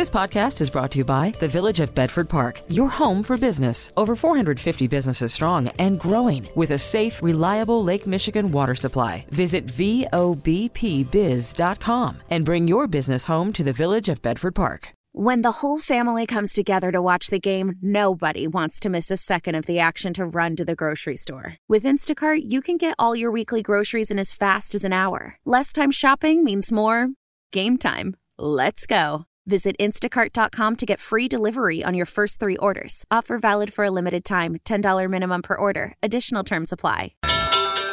This podcast is brought to you by the Village of Bedford Park, your home for business. Over 450 businesses strong and growing with a safe, reliable Lake Michigan water supply. Visit VOBPBiz.com and bring your business home to the Village of Bedford Park. When the whole family comes together to watch the game, nobody wants to miss a second of the action to run to the grocery store. With Instacart, you can get all your weekly groceries in as fast as an hour. Less time shopping means more game time. Let's go. Visit instacart.com to get free delivery on your first three orders. Offer valid for a limited time $10 minimum per order. Additional terms apply.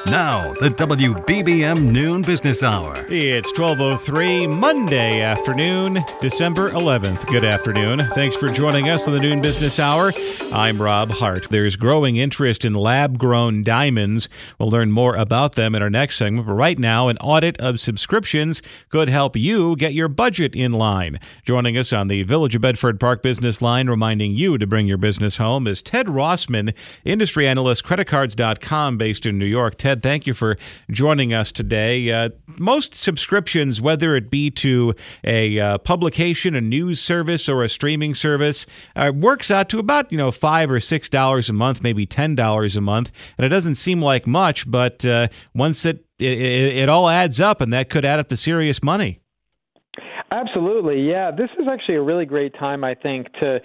Now, the WBBM Noon Business Hour. It's 12:03 Monday afternoon, December 11th. Good afternoon. Thanks for joining us on the Noon Business Hour. I'm Rob Hart. There's growing interest in lab-grown diamonds. We'll learn more about them in our next segment, but right now, an audit of subscriptions could help you get your budget in line. Joining us on the Village of Bedford Park business line reminding you to bring your business home is Ted Rossman, industry analyst creditcards.com based in New York. Ted, thank you for joining us today. Uh, most subscriptions, whether it be to a uh, publication, a news service, or a streaming service, uh, works out to about you know five or six dollars a month, maybe ten dollars a month, and it doesn't seem like much, but uh, once it, it it all adds up, and that could add up to serious money. Absolutely, yeah. This is actually a really great time, I think, to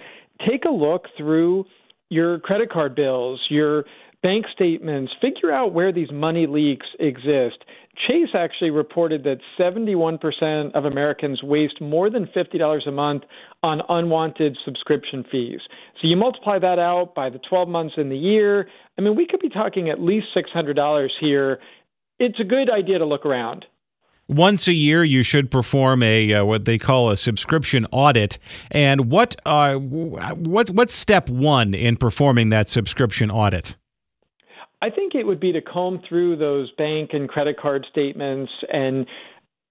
take a look through your credit card bills, your bank statements, figure out where these money leaks exist. Chase actually reported that 71% of Americans waste more than $50 a month on unwanted subscription fees. So you multiply that out by the 12 months in the year. I mean, we could be talking at least $600 here. It's a good idea to look around. Once a year, you should perform a uh, what they call a subscription audit. And what uh, what's what's step one in performing that subscription audit? I think it would be to comb through those bank and credit card statements and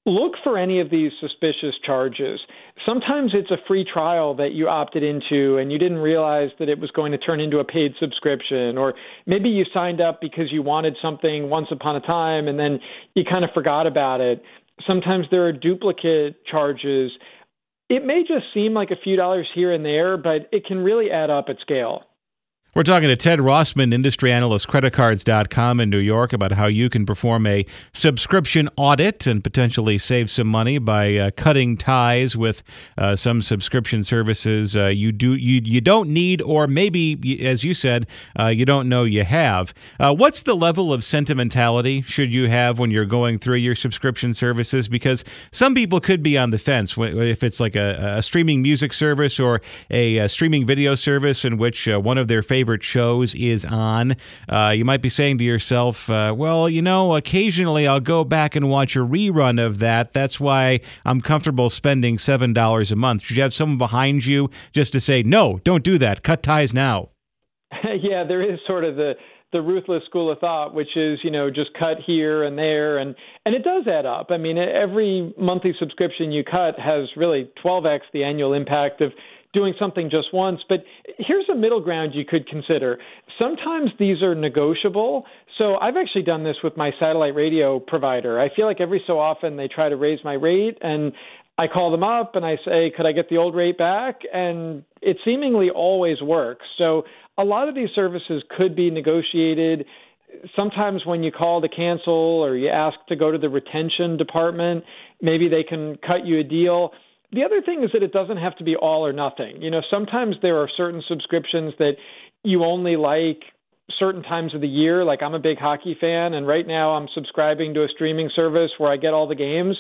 look for any of these suspicious charges. Sometimes it's a free trial that you opted into and you didn't realize that it was going to turn into a paid subscription, or maybe you signed up because you wanted something once upon a time and then you kind of forgot about it. Sometimes there are duplicate charges. It may just seem like a few dollars here and there, but it can really add up at scale. We're talking to Ted Rossman, industry analyst, creditcards.com in New York, about how you can perform a subscription audit and potentially save some money by uh, cutting ties with uh, some subscription services uh, you do you you don't need, or maybe, as you said, uh, you don't know you have. Uh, what's the level of sentimentality should you have when you're going through your subscription services? Because some people could be on the fence if it's like a, a streaming music service or a, a, streaming video service in which uh, one of their favorite favorite shows is on. Uh, you might be saying to yourself, uh, well, you know, occasionally I'll go back and watch a rerun of that. That's why I'm comfortable spending $7 a month. Should you have someone behind you just to say, no, don't do that? Cut ties now. yeah, there is sort of the the ruthless school of thought, which is you know just cut here and there, and and it does add up. I mean, every monthly subscription you cut has really 12x the annual impact of doing something just once. But here's a middle ground you could consider. Sometimes these are negotiable. So I've actually done this with my satellite radio provider. I feel like every so often they try to raise my rate and I call them up and I say, could I get the old rate back? And it seemingly always works. So a lot of these services could be negotiated. Sometimes when you call to cancel or you ask to go to the retention department, maybe they can cut you a deal the other thing is that it doesn't have to be all or nothing. You know, sometimes there are certain subscriptions that you only like certain times of the year. Like I'm a big hockey fan, and right now I'm subscribing to a streaming service where I get all the games.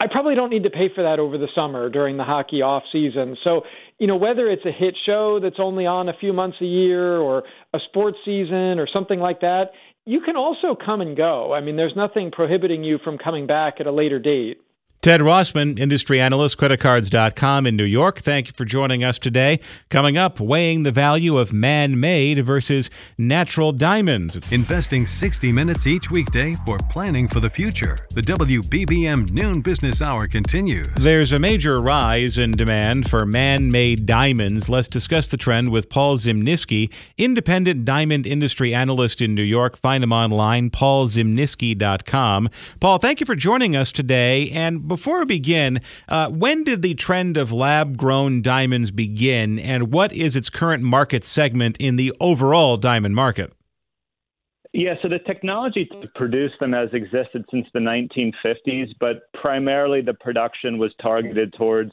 I probably don't need to pay for that over the summer during the hockey off season. So, you know, whether it's a hit show that's only on a few months a year or a sports season or something like that, you can also come and go. I mean, there's nothing prohibiting you from coming back at a later date. Ted Rossman, industry analyst, creditcards.com in New York. Thank you for joining us today. Coming up, weighing the value of man made versus natural diamonds. Investing 60 minutes each weekday for planning for the future. The WBBM Noon Business Hour continues. There's a major rise in demand for man made diamonds. Let's discuss the trend with Paul Zimnisky, independent diamond industry analyst in New York. Find him online, paulzimnisky.com. Paul, thank you for joining us today. And before we begin, uh, when did the trend of lab grown diamonds begin, and what is its current market segment in the overall diamond market? Yeah, so the technology to produce them has existed since the 1950s, but primarily the production was targeted towards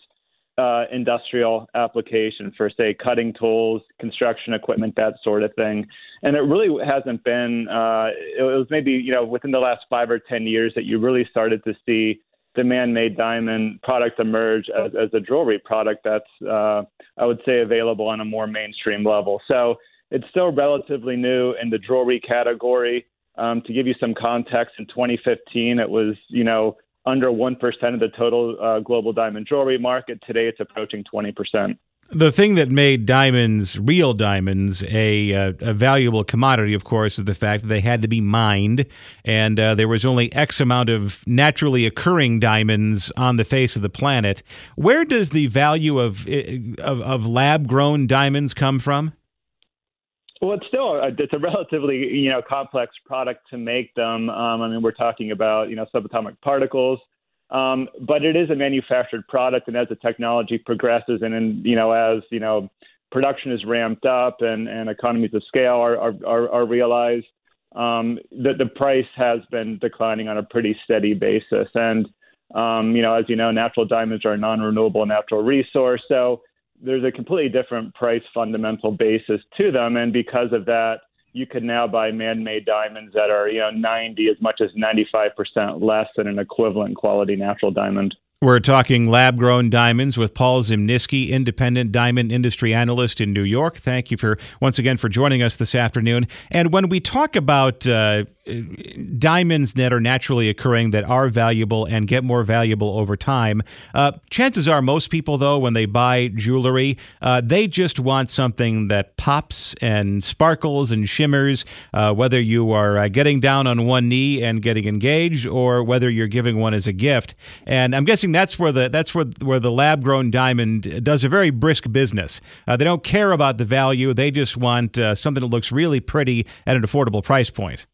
uh, industrial application for, say, cutting tools, construction equipment, that sort of thing. And it really hasn't been, uh, it was maybe, you know, within the last five or 10 years that you really started to see the man made diamond product emerge as, as a jewelry product that's, uh, I would say, available on a more mainstream level. So it's still relatively new in the jewelry category. Um, to give you some context, in 2015, it was, you know, under 1% of the total uh, global diamond jewelry market. Today, it's approaching 20%. The thing that made diamonds, real diamonds, a, uh, a valuable commodity, of course, is the fact that they had to be mined, and uh, there was only X amount of naturally occurring diamonds on the face of the planet. Where does the value of of, of lab grown diamonds come from? Well, it's still a, it's a relatively you know complex product to make them. Um, I mean, we're talking about you know subatomic particles, um, but it is a manufactured product, and as the technology progresses, and, and you know as you know production is ramped up and, and economies of scale are are, are, are realized, um, the the price has been declining on a pretty steady basis. And um, you know, as you know, natural diamonds are a non-renewable natural resource, so there's a completely different price fundamental basis to them, and because of that, you can now buy man-made diamonds that are you know 90 as much as 95% less than an equivalent quality natural diamond. We're talking lab grown diamonds with Paul Zimnisky, independent diamond industry analyst in New York. Thank you for once again for joining us this afternoon. And when we talk about uh, diamonds that are naturally occurring that are valuable and get more valuable over time. Uh, chances are, most people, though, when they buy jewelry, uh, they just want something that pops and sparkles and shimmers, uh, whether you are uh, getting down on one knee and getting engaged or whether you're giving one as a gift. And I'm guessing that's where the that's where where the lab grown diamond does a very brisk business. Uh, they don't care about the value; they just want uh, something that looks really pretty at an affordable price point.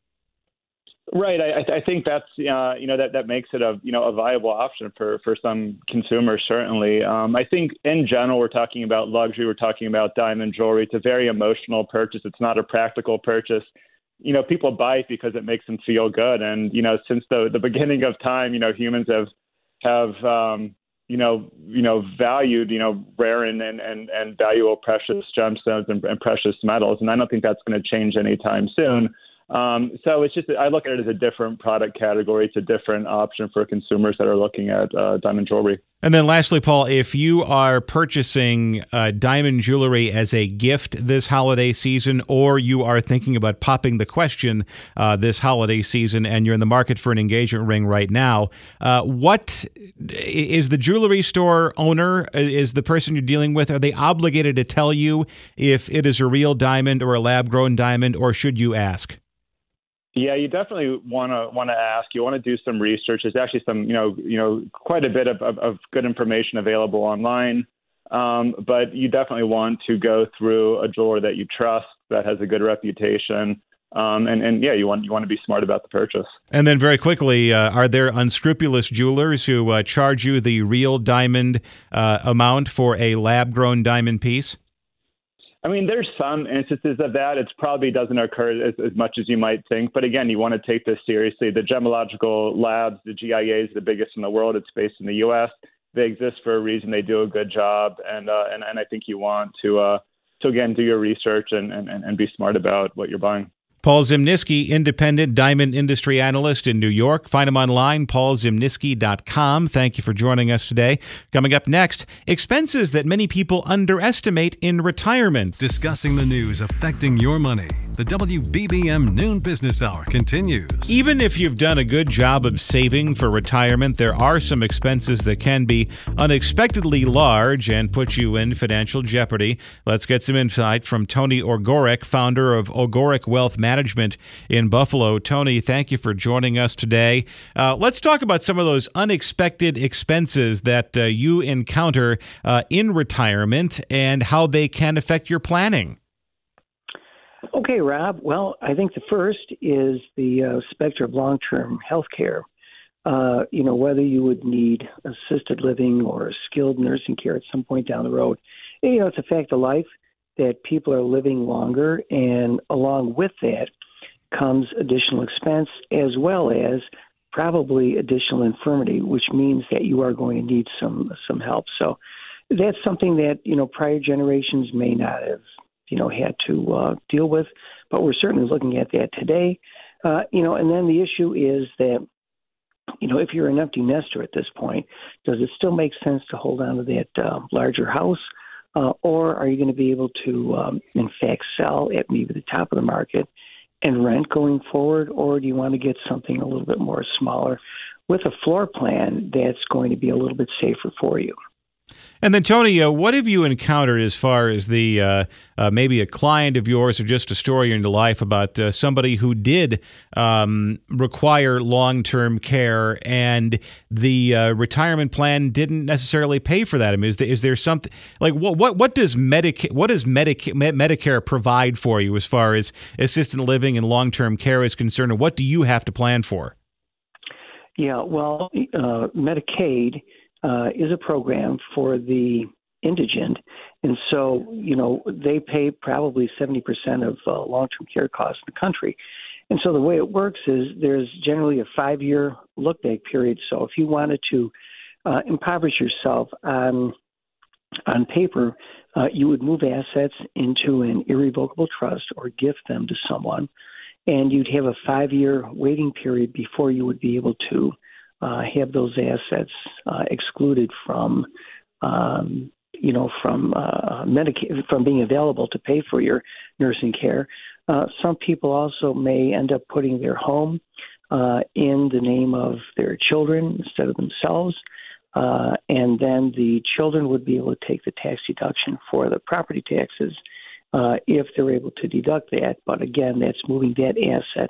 Right. I, I think that's uh, you know that that makes it a you know a viable option for for some consumers certainly. Um, I think in general we're talking about luxury. We're talking about diamond jewelry. It's a very emotional purchase. It's not a practical purchase. You know, people buy it because it makes them feel good. And you know, since the the beginning of time, you know, humans have have um, you know you know valued you know rare and and and, and valuable precious gemstones and, and precious metals. And I don't think that's going to change anytime soon. Um, so it's just I look at it as a different product category. It's a different option for consumers that are looking at uh, diamond jewelry. And then lastly, Paul, if you are purchasing uh, diamond jewelry as a gift this holiday season, or you are thinking about popping the question uh, this holiday season, and you're in the market for an engagement ring right now, uh, what is the jewelry store owner? Is the person you're dealing with? Are they obligated to tell you if it is a real diamond or a lab grown diamond, or should you ask? Yeah, you definitely want to want to ask. You want to do some research. There's actually some, you know, you know, quite a bit of, of, of good information available online. Um, but you definitely want to go through a jeweler that you trust that has a good reputation. Um, and, and yeah, you want you want to be smart about the purchase. And then very quickly, uh, are there unscrupulous jewelers who uh, charge you the real diamond uh, amount for a lab grown diamond piece? I mean, there's some instances of that. It probably doesn't occur as, as much as you might think. But again, you want to take this seriously. The gemological labs, the GIA is the biggest in the world. It's based in the U.S. They exist for a reason. They do a good job, and uh, and, and I think you want to uh, to again do your research and, and, and be smart about what you're buying. Paul Zimnisky, independent diamond industry analyst in New York. Find him online, paulzimnisky.com. Thank you for joining us today. Coming up next, expenses that many people underestimate in retirement. Discussing the news affecting your money. The WBBM Noon Business Hour continues. Even if you've done a good job of saving for retirement, there are some expenses that can be unexpectedly large and put you in financial jeopardy. Let's get some insight from Tony Ogorek, founder of Ogorek Wealth Management Management in Buffalo. Tony, thank you for joining us today. Uh, let's talk about some of those unexpected expenses that uh, you encounter uh, in retirement and how they can affect your planning. Okay, Rob. Well, I think the first is the uh, specter of long term health care. uh, you know, whether you would need assisted living or skilled nursing care at some point down the road. You know, it's a fact of life that people are living longer, and along with that comes additional expense as well as probably additional infirmity, which means that you are going to need some some help. So that's something that you know prior generations may not have you know had to uh, deal with, but we're certainly looking at that today. Uh, you know, and then the issue is that you know if you're an empty nester at this point, does it still make sense to hold on to that uh, larger house? Uh, or are you going to be able to, um, in fact, sell at maybe the top of the market and rent going forward, or do you want to get something a little bit more smaller with a floor plan that's going to be a little bit safer for you? And then, Tony, uh, what have you encountered as far as the uh, uh, maybe a client of yours or just a story in your life about uh, somebody who did um, require long term care and the uh, retirement plan didn't necessarily pay for that? I mean, is there, is there something like what what what does Medicaid what does Medica- Medicare provide for you as far as assisted living and long term care is concerned, and what do you have to plan for? Yeah, well, uh, Medicaid uh, is a program for the indigent. And so, you know, they pay probably 70% of uh, long term care costs in the country. And so the way it works is there's generally a five year look back period. So if you wanted to uh, impoverish yourself on, on paper, uh, you would move assets into an irrevocable trust or gift them to someone. And you'd have a five year waiting period before you would be able to uh, have those assets uh, excluded from, um, you know, from uh, Medicaid, from being available to pay for your nursing care. Uh, some people also may end up putting their home uh, in the name of their children instead of themselves. Uh, and then the children would be able to take the tax deduction for the property taxes uh, if they're able to deduct that. But again, that's moving that asset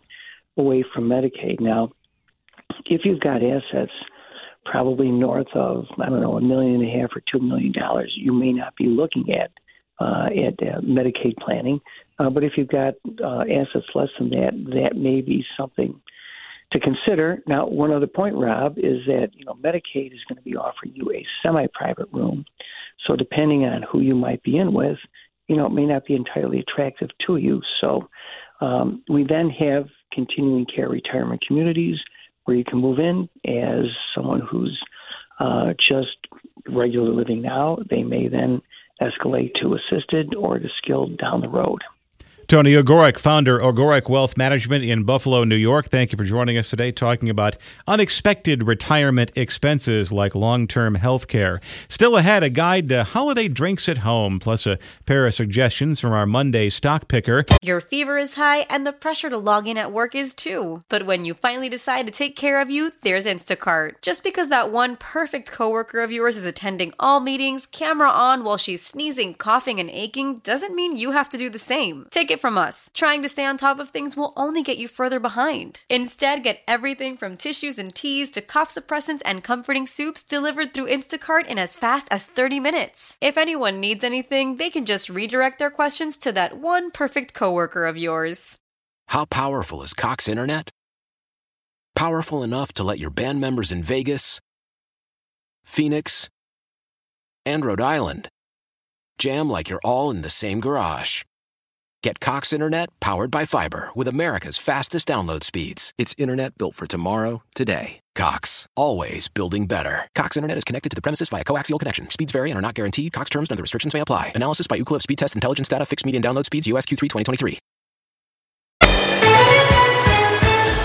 away from Medicaid. Now, if you've got assets probably north of I don't know a million and a half or two million dollars, you may not be looking at uh, at uh, Medicaid planning. Uh, but if you've got uh, assets less than that, that may be something to consider. Now, one other point, Rob, is that you know Medicaid is going to be offering you a semi-private room. So depending on who you might be in with, you know, it may not be entirely attractive to you. So um, we then have continuing care retirement communities where you can move in as someone who's uh, just regular living now. They may then escalate to assisted or to skilled down the road. Tony Ogorek, founder Ogorek Wealth Management in Buffalo, New York. Thank you for joining us today, talking about unexpected retirement expenses like long-term health care. Still ahead, a guide to holiday drinks at home, plus a pair of suggestions from our Monday stock picker. Your fever is high, and the pressure to log in at work is too. But when you finally decide to take care of you, there's Instacart. Just because that one perfect coworker of yours is attending all meetings, camera on while she's sneezing, coughing, and aching, doesn't mean you have to do the same. Take it it from us. Trying to stay on top of things will only get you further behind. Instead, get everything from tissues and teas to cough suppressants and comforting soups delivered through Instacart in as fast as 30 minutes. If anyone needs anything, they can just redirect their questions to that one perfect coworker of yours. How powerful is Cox Internet? Powerful enough to let your band members in Vegas, Phoenix, and Rhode Island jam like you're all in the same garage. Get Cox Internet powered by fiber with America's fastest download speeds. It's internet built for tomorrow, today. Cox, always building better. Cox Internet is connected to the premises via coaxial connection. Speeds vary and are not guaranteed. Cox terms and other restrictions may apply. Analysis by Ookla Speed Test Intelligence Data. Fixed median download speeds. US Q3 2023.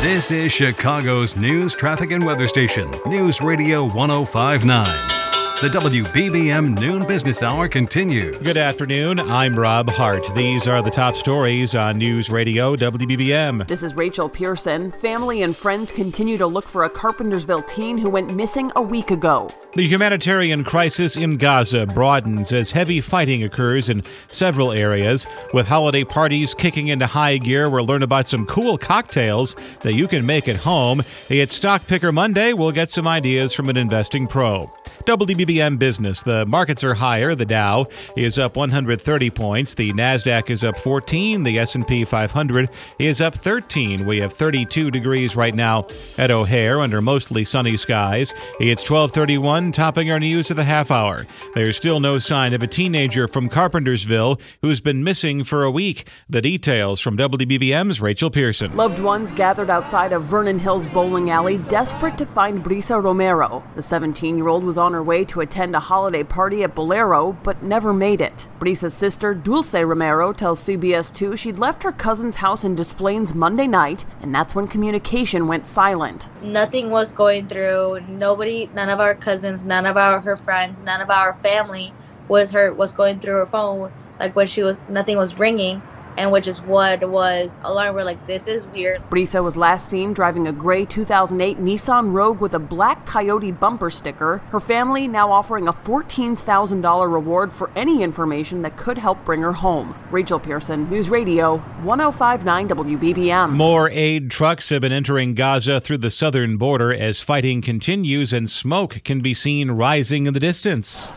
This is Chicago's news, traffic, and weather station. News Radio 1059. The WBBM Noon Business Hour continues. Good afternoon. I'm Rob Hart. These are the top stories on News Radio WBBM. This is Rachel Pearson. Family and friends continue to look for a Carpentersville teen who went missing a week ago. The humanitarian crisis in Gaza broadens as heavy fighting occurs in several areas. With holiday parties kicking into high gear, we'll learn about some cool cocktails that you can make at home. It's Stock Picker Monday. We'll get some ideas from an investing pro. WBBM Business. The markets are higher. The Dow is up 130 points. The Nasdaq is up 14. The S&P 500 is up 13. We have 32 degrees right now at O'Hare under mostly sunny skies. It's 12:31, topping our news of the half hour. There's still no sign of a teenager from Carpentersville who's been missing for a week. The details from WBBM's Rachel Pearson. Loved ones gathered outside of Vernon Hills Bowling Alley, desperate to find Brisa Romero. The 17-year-old was on her way to attend a holiday party at Bolero, but never made it. Brisa's sister, Dulce Romero, tells CBS 2 she'd left her cousin's house in Des Plaines Monday night, and that's when communication went silent. Nothing was going through. Nobody, none of our cousins, none of our her friends, none of our family was her was going through her phone. Like when she was, nothing was ringing and which is what was alarm. We're like, this is weird. Brisa was last seen driving a gray 2008 Nissan Rogue with a black coyote bumper sticker. Her family now offering a $14,000 reward for any information that could help bring her home. Rachel Pearson, News Radio, 1059 WBBM. More aid trucks have been entering Gaza through the southern border as fighting continues and smoke can be seen rising in the distance.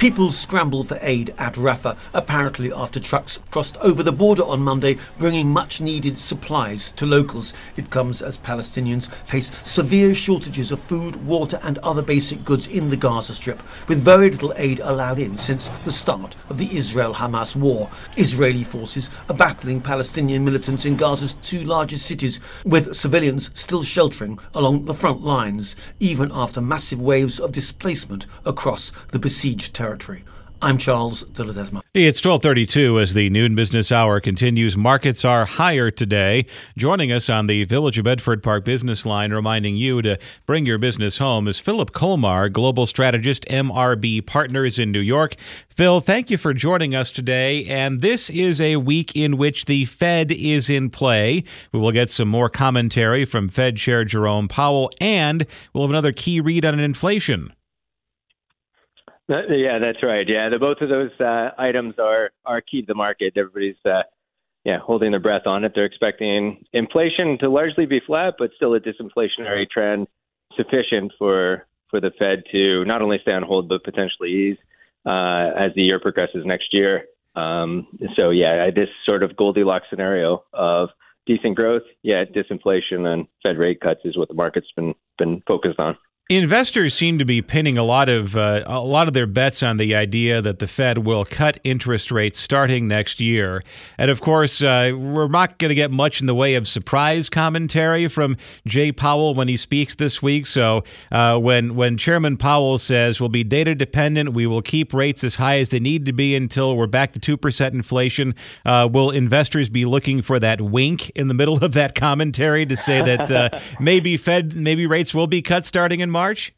People scramble for aid at Rafah, apparently after trucks crossed over the border on Monday, bringing much needed supplies to locals. It comes as Palestinians face severe shortages of food, water, and other basic goods in the Gaza Strip, with very little aid allowed in since the start of the Israel Hamas war. Israeli forces are battling Palestinian militants in Gaza's two largest cities, with civilians still sheltering along the front lines, even after massive waves of displacement across the besieged territory territory. I'm Charles de Ledesma. It's 1232 as the noon business hour continues. Markets are higher today. Joining us on the Village of Bedford Park business line, reminding you to bring your business home, is Philip Colmar, Global Strategist, MRB Partners in New York. Phil, thank you for joining us today. And this is a week in which the Fed is in play. We will get some more commentary from Fed Chair Jerome Powell, and we'll have another key read on inflation. Yeah, that's right. Yeah, the both of those uh, items are are key to the market. Everybody's uh, yeah holding their breath on it. They're expecting inflation to largely be flat, but still a disinflationary trend sufficient for for the Fed to not only stay on hold but potentially ease uh, as the year progresses next year. Um, so yeah, this sort of Goldilocks scenario of decent growth, yeah, disinflation and Fed rate cuts is what the market's been been focused on. Investors seem to be pinning a lot of uh, a lot of their bets on the idea that the Fed will cut interest rates starting next year, and of course, uh, we're not going to get much in the way of surprise commentary from Jay Powell when he speaks this week. So, uh, when when Chairman Powell says we'll be data dependent, we will keep rates as high as they need to be until we're back to two percent inflation. Uh, will investors be looking for that wink in the middle of that commentary to say that uh, maybe Fed maybe rates will be cut starting in March? March?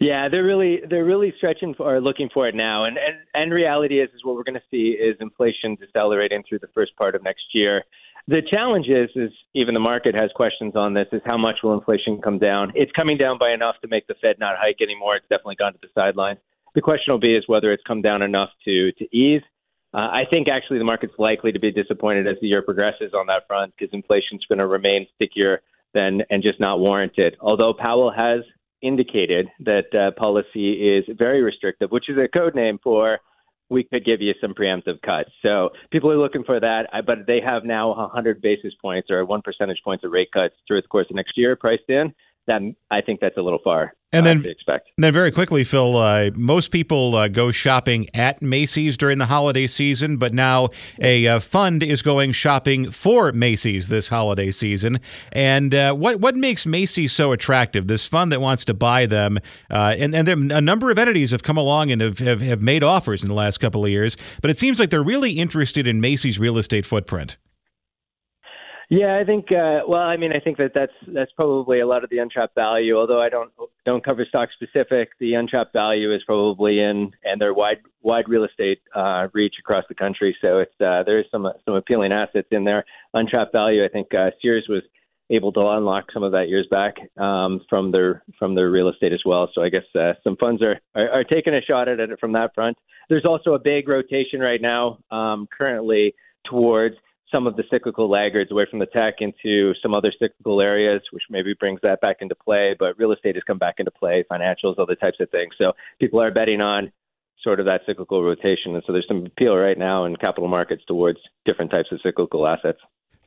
Yeah, they're really they're really stretching for or looking for it now, and and and reality is is what we're going to see is inflation decelerating through the first part of next year. The challenge is is even the market has questions on this: is how much will inflation come down? It's coming down by enough to make the Fed not hike anymore. It's definitely gone to the sidelines. The question will be is whether it's come down enough to to ease. Uh, I think actually the market's likely to be disappointed as the year progresses on that front because inflation's going to remain stickier than and just not warranted. Although Powell has indicated that uh, policy is very restrictive, which is a code name for we could give you some preemptive cuts. So people are looking for that, but they have now 100 basis points or one percentage points of rate cuts through the course of next year priced in. That I think that's a little far and then expect. And then very quickly, Phil, uh, most people uh, go shopping at Macy's during the holiday season, but now a uh, fund is going shopping for Macy's this holiday season. And uh, what what makes Macy's so attractive? This fund that wants to buy them, uh, and and there, a number of entities have come along and have, have have made offers in the last couple of years. But it seems like they're really interested in Macy's real estate footprint. Yeah, I think. Uh, well, I mean, I think that that's that's probably a lot of the untrapped value. Although I don't don't cover stock specific, the untrapped value is probably in and their wide wide real estate uh, reach across the country. So it's uh, there is some some appealing assets in there. Untrapped value. I think uh, Sears was able to unlock some of that years back um, from their from their real estate as well. So I guess uh, some funds are, are, are taking a shot at it from that front. There's also a big rotation right now, um, currently towards some of the cyclical laggards away from the tech into some other cyclical areas, which maybe brings that back into play. But real estate has come back into play, financials, other types of things. So people are betting on sort of that cyclical rotation. And so there's some appeal right now in capital markets towards different types of cyclical assets.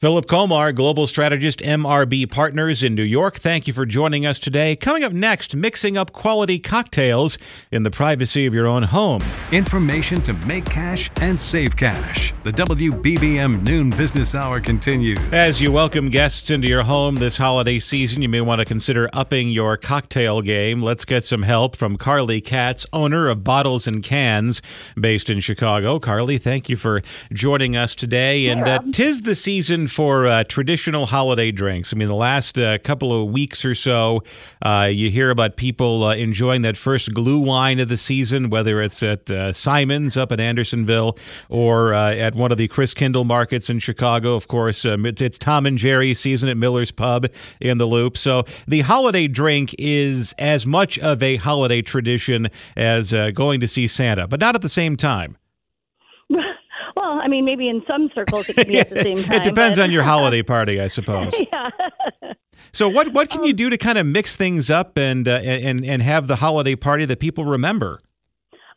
Philip Colmar, Global Strategist, MRB Partners in New York. Thank you for joining us today. Coming up next, mixing up quality cocktails in the privacy of your own home. Information to make cash and save cash. The WBBM Noon Business Hour continues. As you welcome guests into your home this holiday season, you may want to consider upping your cocktail game. Let's get some help from Carly Katz, owner of Bottles and Cans, based in Chicago. Carly, thank you for joining us today. And uh, tis the season for uh, traditional holiday drinks. I mean, the last uh, couple of weeks or so, uh, you hear about people uh, enjoying that first Glühwein of the season, whether it's at uh, Simon's up at Andersonville or at one of the Christkindl markets in Chicago. Of course, um, it's Tom and Jerry season at Miller's Pub in the Loop. So the holiday drink is as much of a holiday tradition as going to see Santa, but not at the same time. Mean, maybe in some circles it could be at the same time. it depends but... on your holiday party, I suppose. yeah. so, what what can um, you do to kind of mix things up and uh, and and have the holiday party that people remember?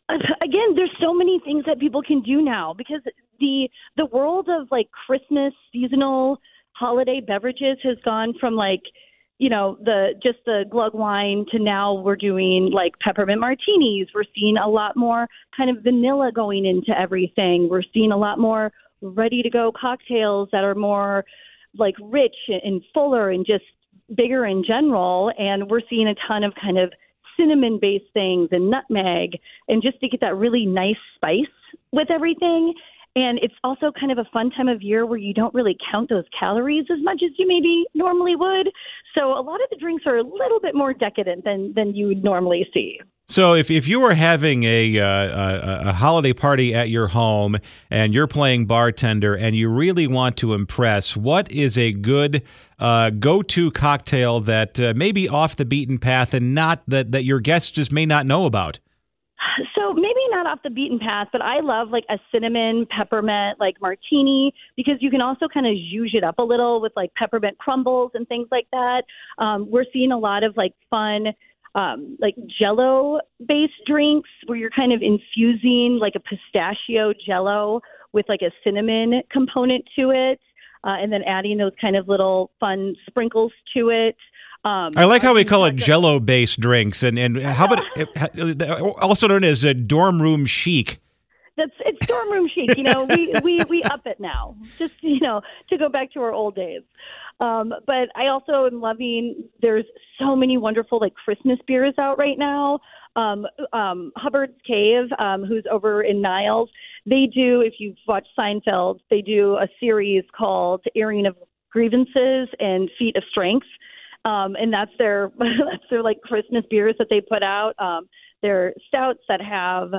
Again, there's so many things that people can do now because the the world of like Christmas seasonal holiday beverages has gone from like you know the just the glug wine to now we're doing like peppermint martinis. We're seeing a lot more kind of vanilla going into everything. We're seeing a lot more ready to go cocktails that are more like rich and fuller and just bigger in general. And we're seeing a ton of kind of cinnamon based things and nutmeg. And just to get that really nice spice with everything and it's also kind of a fun time of year where you don't really count those calories as much as you maybe normally would. So a lot of the drinks are a little bit more decadent than than you would normally see. So if, if you were having a, uh, a, a holiday party at your home and you're playing bartender and you really want to impress, what is a good uh, go-to cocktail that uh, may be off the beaten path and not that, that your guests just may not know about? So maybe not off the beaten path, but I love like a cinnamon peppermint like martini because you can also kind of zhuzh it up a little with like peppermint crumbles and things like that. Um, we're seeing a lot of like fun um, like jello based drinks where you're kind of infusing like a pistachio jello with like a cinnamon component to it. Uh, and then adding those kind of little fun sprinkles to it. Um, I like how we call it Jello-based drinks, and and how about also known as a dorm room chic. That's it's dorm room chic. You know, we we we up it now, just you know, to go back to our old days. Um, but I also am loving. There's so many wonderful like Christmas beers out right now. Um, um, Hubbard's Cave, um, who's over in Niles, they do. If you've watched Seinfeld, they do a series called "Airing of Grievances" and "Feat of Strength." Um, and that's their that's their like Christmas beers that they put out. Um, they're stouts that have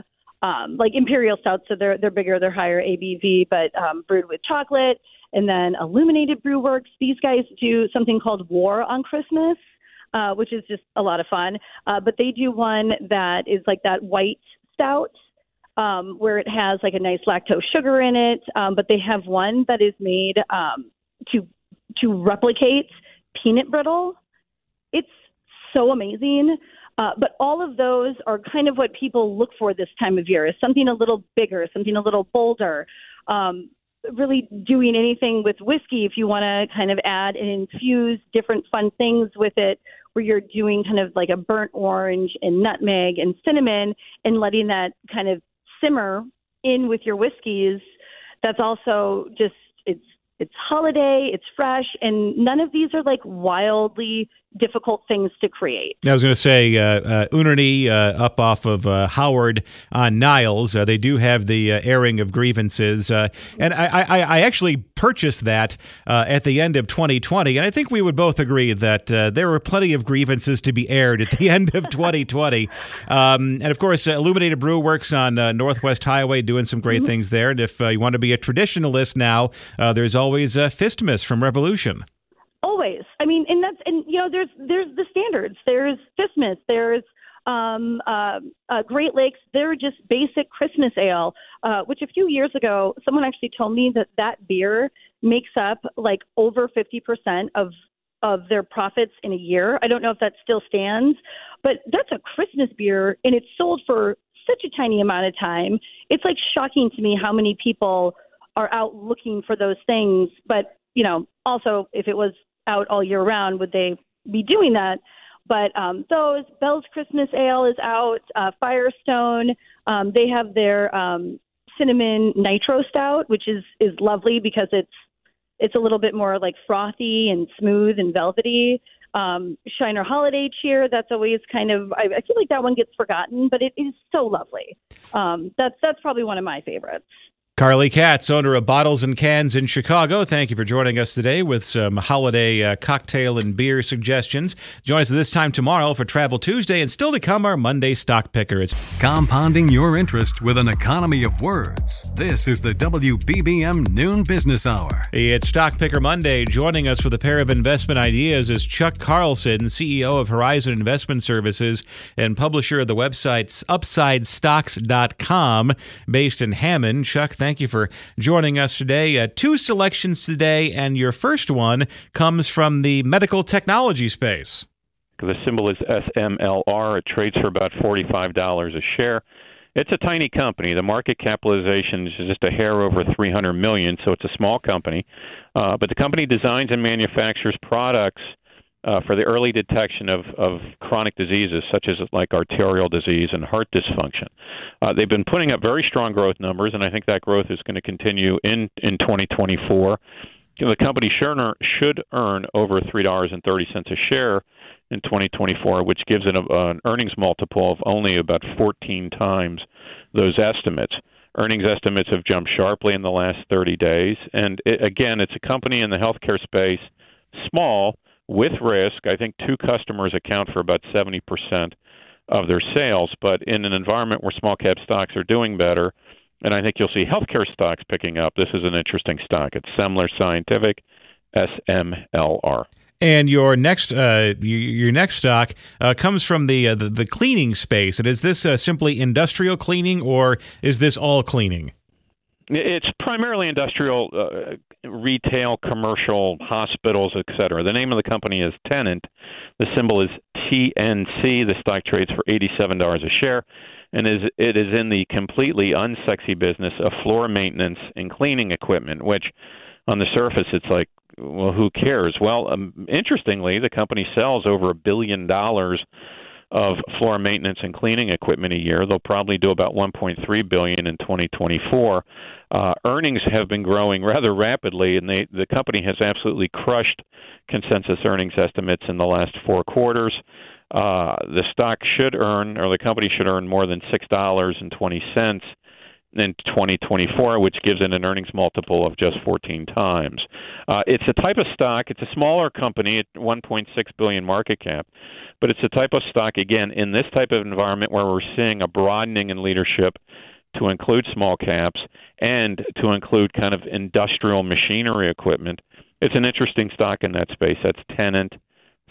um, like imperial stouts, so they're they're bigger, they're higher ABV, but um, brewed with chocolate. And then Illuminated Brew Works, these guys do something called War on Christmas, uh, which is just a lot of fun. Uh, but they do one that is like that white stout. Um, where it has like a nice lactose sugar in it, um, but they have one that is made um, to to replicate peanut brittle. It's so amazing. Uh, but all of those are kind of what people look for this time of year is something a little bigger, something a little bolder. Um, really doing anything with whiskey if you want to kind of add and infuse different fun things with it where you're doing kind of like a burnt orange and nutmeg and cinnamon and letting that kind of simmer in with your whiskeys that's also just it's it's holiday, it's fresh, and none of these are like wildly difficult things to create. I was going to say, uh, uh, Unerny, uh, up off of uh, Howard on Niles, uh, they do have the uh, airing of grievances. Uh, and I, I, I, actually purchased that at the end of 2020. And I think we would both agree that there were plenty of grievances to be aired at the end of 2020. Um, and of course, Illuminated Brew works on Northwest Highway doing some great mm-hmm. things there. And if you want to be a traditionalist now, there's always Fistmas from Revolution. Always. I mean, and that's and you know, there's there's the standards. There's Fistmas. There's um, uh, uh, Great Lakes. They're just basic Christmas ale, uh, which a few years ago someone actually told me that that beer makes up like over 50% of of their profits in a year. I don't know if that still stands, but that's a Christmas beer and it's sold for such a tiny amount of time. It's like shocking to me how many people are out looking for those things. But, you know, also if it was out all year round, would they be doing that? But um, those Bell's Christmas Ale is out. Uh, Firestone, um, they have their um, cinnamon nitro stout, which is is lovely because it's it's a little bit more like frothy and smooth and velvety. Um, Shiner Holiday Cheer, that's always kind of I, I feel like that one gets forgotten, but it is so lovely. Um, that's that's probably one of my favorites. Carly Katz, owner of Bottles and Cans in Chicago. Thank you for joining us today with some holiday uh, cocktail and beer suggestions. Join us this time tomorrow for Travel Tuesday and still to come our Monday stock picker. It's compounding your interest with an economy of words. This is the WBBM Noon Business Hour. It's Stock Picker Monday. Joining us with a pair of investment ideas is Chuck Carlson, CEO of Horizon Investment Services and publisher of the website UpsideStocks.com, based in Hammond. Chuck, thank you for joining us today. Uh, two selections today, and your first one comes from the medical technology space. The symbol is SMLR. It trades for about $45 a share. It's a tiny company. The market capitalization is just a hair over 300 million, so it's a small company. Uh, but the company designs and manufactures products uh, for the early detection of, of chronic diseases such as like arterial disease and heart dysfunction. Uh, they've been putting up very strong growth numbers, and I think that growth is going to continue in in 2024. You know, the company should earn, should earn over three dollars and thirty cents a share in 2024, which gives it a, an earnings multiple of only about 14 times those estimates. Earnings estimates have jumped sharply in the last 30 days, and it, again, it's a company in the healthcare space, small with risk. I think two customers account for about 70% of their sales, but in an environment where small cap stocks are doing better, and I think you'll see healthcare stocks picking up. This is an interesting stock. It's Semler Scientific, SMLR. And your next uh, your next stock uh, comes from the, uh, the, the cleaning space. And is this uh, simply industrial cleaning, or is this all cleaning? It's primarily industrial, uh, retail, commercial, hospitals, etc. The name of the company is Tennant. The symbol is TNC. The stock trades for eighty-seven dollars a share, and is it is in the completely unsexy business of floor maintenance and cleaning equipment, which on the surface it's like, well, who cares? Well, um, interestingly, the company sells over a billion dollars of floor maintenance and cleaning equipment a year. They'll probably do about 1.3 billion in 2024. Uh, earnings have been growing rather rapidly, and they, the company has absolutely crushed consensus earnings estimates in the last four quarters. Uh, the stock should earn, or the company should earn more than six dollars and twenty cents in 2024, which gives it an earnings multiple of just 14 times. Uh, it's a type of stock. It's a smaller company at 1.6 billion market cap, but it's a type of stock again in this type of environment where we're seeing a broadening in leadership to include small caps and to include kind of industrial machinery equipment. It's an interesting stock in that space. That's Tennant,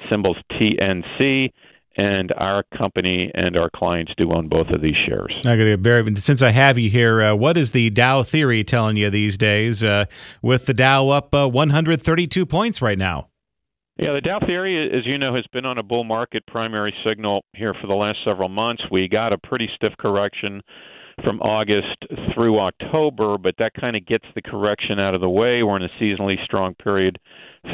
symbols TNC and our company and our clients do own both of these shares. I got to since I have you here, uh, what is the Dow theory telling you these days? Uh, with the Dow up uh, 132 points right now. Yeah, the Dow theory, as you know, has been on a bull market primary signal here for the last several months. We got a pretty stiff correction from August through October, but that kind of gets the correction out of the way. We're in a seasonally strong period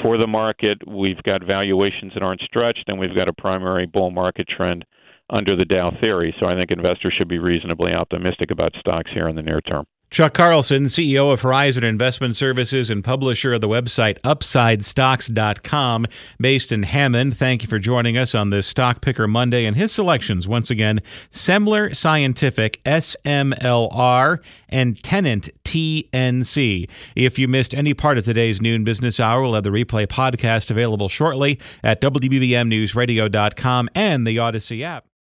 for the market. We've got valuations that aren't stretched, and we've got a primary bull market trend under the Dow theory. So I think investors should be reasonably optimistic about stocks here in the near term. Chuck Carlson, CEO of Horizon Investment Services and publisher of the website UpsideStocks.com, based in Hammond. Thank you for joining us on this Stock Picker Monday and his selections. Once again, Semler Scientific, SMLR, and Tennant, TNC. If you missed any part of today's noon business hour, we'll have the replay podcast available shortly at WBBMNewsRadio.com and the Odyssey app.